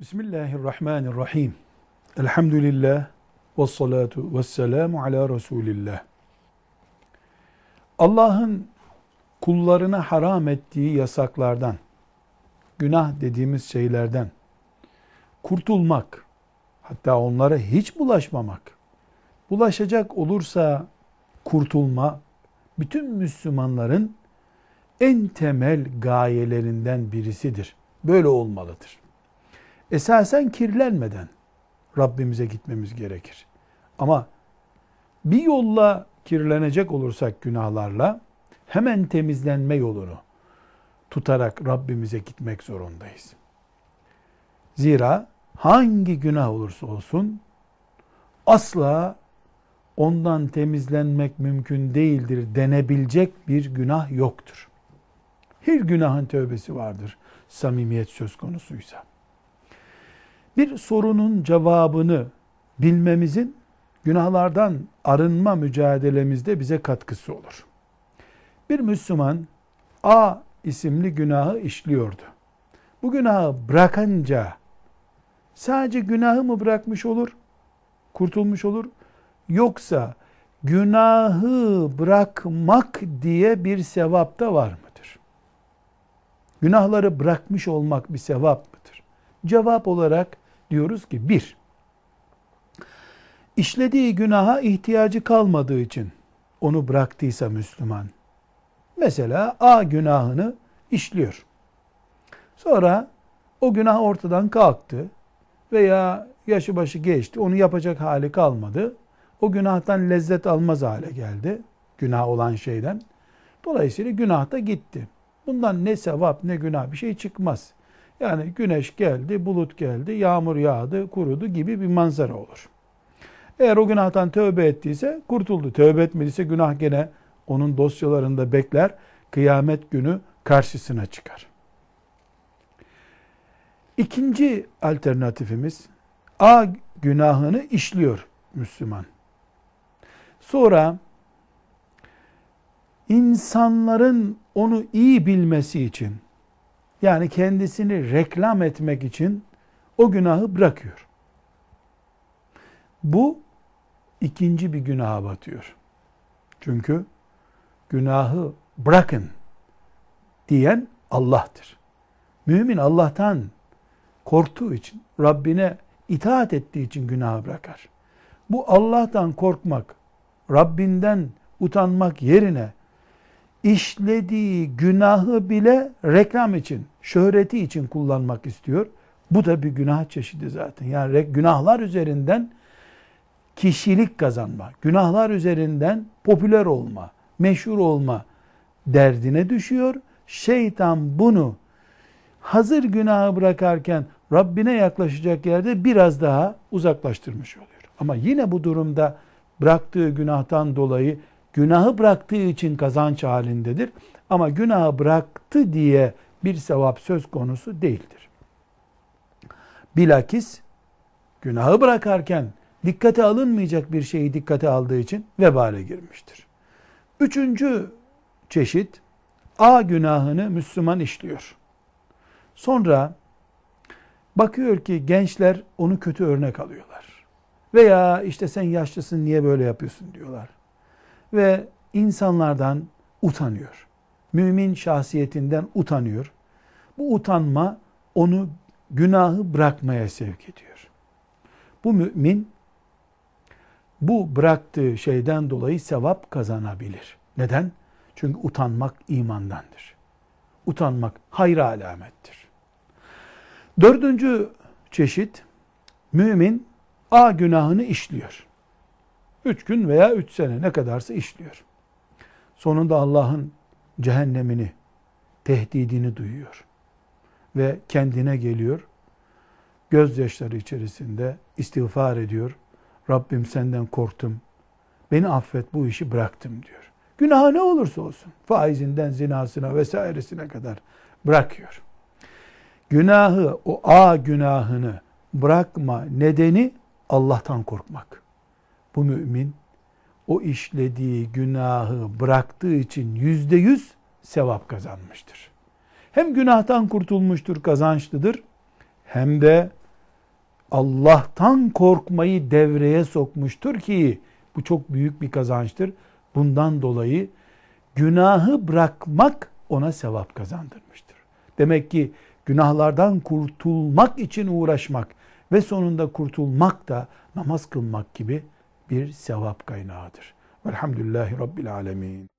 Bismillahirrahmanirrahim. Elhamdülillah ve salatu ve selamu ala Resulillah. Allah'ın kullarına haram ettiği yasaklardan, günah dediğimiz şeylerden kurtulmak, hatta onlara hiç bulaşmamak, bulaşacak olursa kurtulma, bütün Müslümanların en temel gayelerinden birisidir. Böyle olmalıdır esasen kirlenmeden Rabbimize gitmemiz gerekir. Ama bir yolla kirlenecek olursak günahlarla hemen temizlenme yolunu tutarak Rabbimize gitmek zorundayız. Zira hangi günah olursa olsun asla ondan temizlenmek mümkün değildir denebilecek bir günah yoktur. Her günahın tövbesi vardır samimiyet söz konusuysa bir sorunun cevabını bilmemizin günahlardan arınma mücadelemizde bize katkısı olur. Bir Müslüman A isimli günahı işliyordu. Bu günahı bırakınca sadece günahı mı bırakmış olur? Kurtulmuş olur. Yoksa günahı bırakmak diye bir sevap da var mıdır? Günahları bırakmış olmak bir sevap mıdır? Cevap olarak diyoruz ki bir, işlediği günaha ihtiyacı kalmadığı için onu bıraktıysa Müslüman, mesela A günahını işliyor. Sonra o günah ortadan kalktı veya yaşı başı geçti, onu yapacak hali kalmadı. O günahtan lezzet almaz hale geldi, günah olan şeyden. Dolayısıyla günah da gitti. Bundan ne sevap ne günah bir şey çıkmaz. Yani güneş geldi, bulut geldi, yağmur yağdı, kurudu gibi bir manzara olur. Eğer o günahtan tövbe ettiyse kurtuldu. Tövbe etmediyse günah gene onun dosyalarında bekler. Kıyamet günü karşısına çıkar. İkinci alternatifimiz A günahını işliyor Müslüman. Sonra insanların onu iyi bilmesi için yani kendisini reklam etmek için o günahı bırakıyor. Bu ikinci bir günaha batıyor. Çünkü günahı bırakın diyen Allah'tır. Mümin Allah'tan korktuğu için, Rabbine itaat ettiği için günahı bırakar. Bu Allah'tan korkmak, Rabbinden utanmak yerine işlediği günahı bile reklam için, şöhreti için kullanmak istiyor. Bu da bir günah çeşidi zaten. Yani günahlar üzerinden kişilik kazanma, günahlar üzerinden popüler olma, meşhur olma derdine düşüyor. Şeytan bunu hazır günahı bırakarken Rabbine yaklaşacak yerde biraz daha uzaklaştırmış oluyor. Ama yine bu durumda bıraktığı günahtan dolayı günahı bıraktığı için kazanç halindedir. Ama günahı bıraktı diye bir sevap söz konusu değildir. Bilakis günahı bırakarken dikkate alınmayacak bir şeyi dikkate aldığı için vebale girmiştir. Üçüncü çeşit A günahını Müslüman işliyor. Sonra bakıyor ki gençler onu kötü örnek alıyorlar. Veya işte sen yaşlısın niye böyle yapıyorsun diyorlar ve insanlardan utanıyor. Mümin şahsiyetinden utanıyor. Bu utanma onu günahı bırakmaya sevk ediyor. Bu mümin bu bıraktığı şeyden dolayı sevap kazanabilir. Neden? Çünkü utanmak imandandır. Utanmak hayra alamettir. Dördüncü çeşit mümin A günahını işliyor. Üç gün veya üç sene ne kadarsa işliyor. Sonunda Allah'ın cehennemini, tehdidini duyuyor. Ve kendine geliyor. Gözyaşları içerisinde istiğfar ediyor. Rabbim senden korktum. Beni affet bu işi bıraktım diyor. Günah ne olursa olsun. Faizinden zinasına vesairesine kadar bırakıyor. Günahı, o A günahını bırakma nedeni Allah'tan korkmak bu mümin o işlediği günahı bıraktığı için yüzde yüz sevap kazanmıştır. Hem günahtan kurtulmuştur, kazançlıdır. Hem de Allah'tan korkmayı devreye sokmuştur ki bu çok büyük bir kazançtır. Bundan dolayı günahı bırakmak ona sevap kazandırmıştır. Demek ki günahlardan kurtulmak için uğraşmak ve sonunda kurtulmak da namaz kılmak gibi bir sevap kaynağıdır. Velhamdülillahi Rabbil Alemin.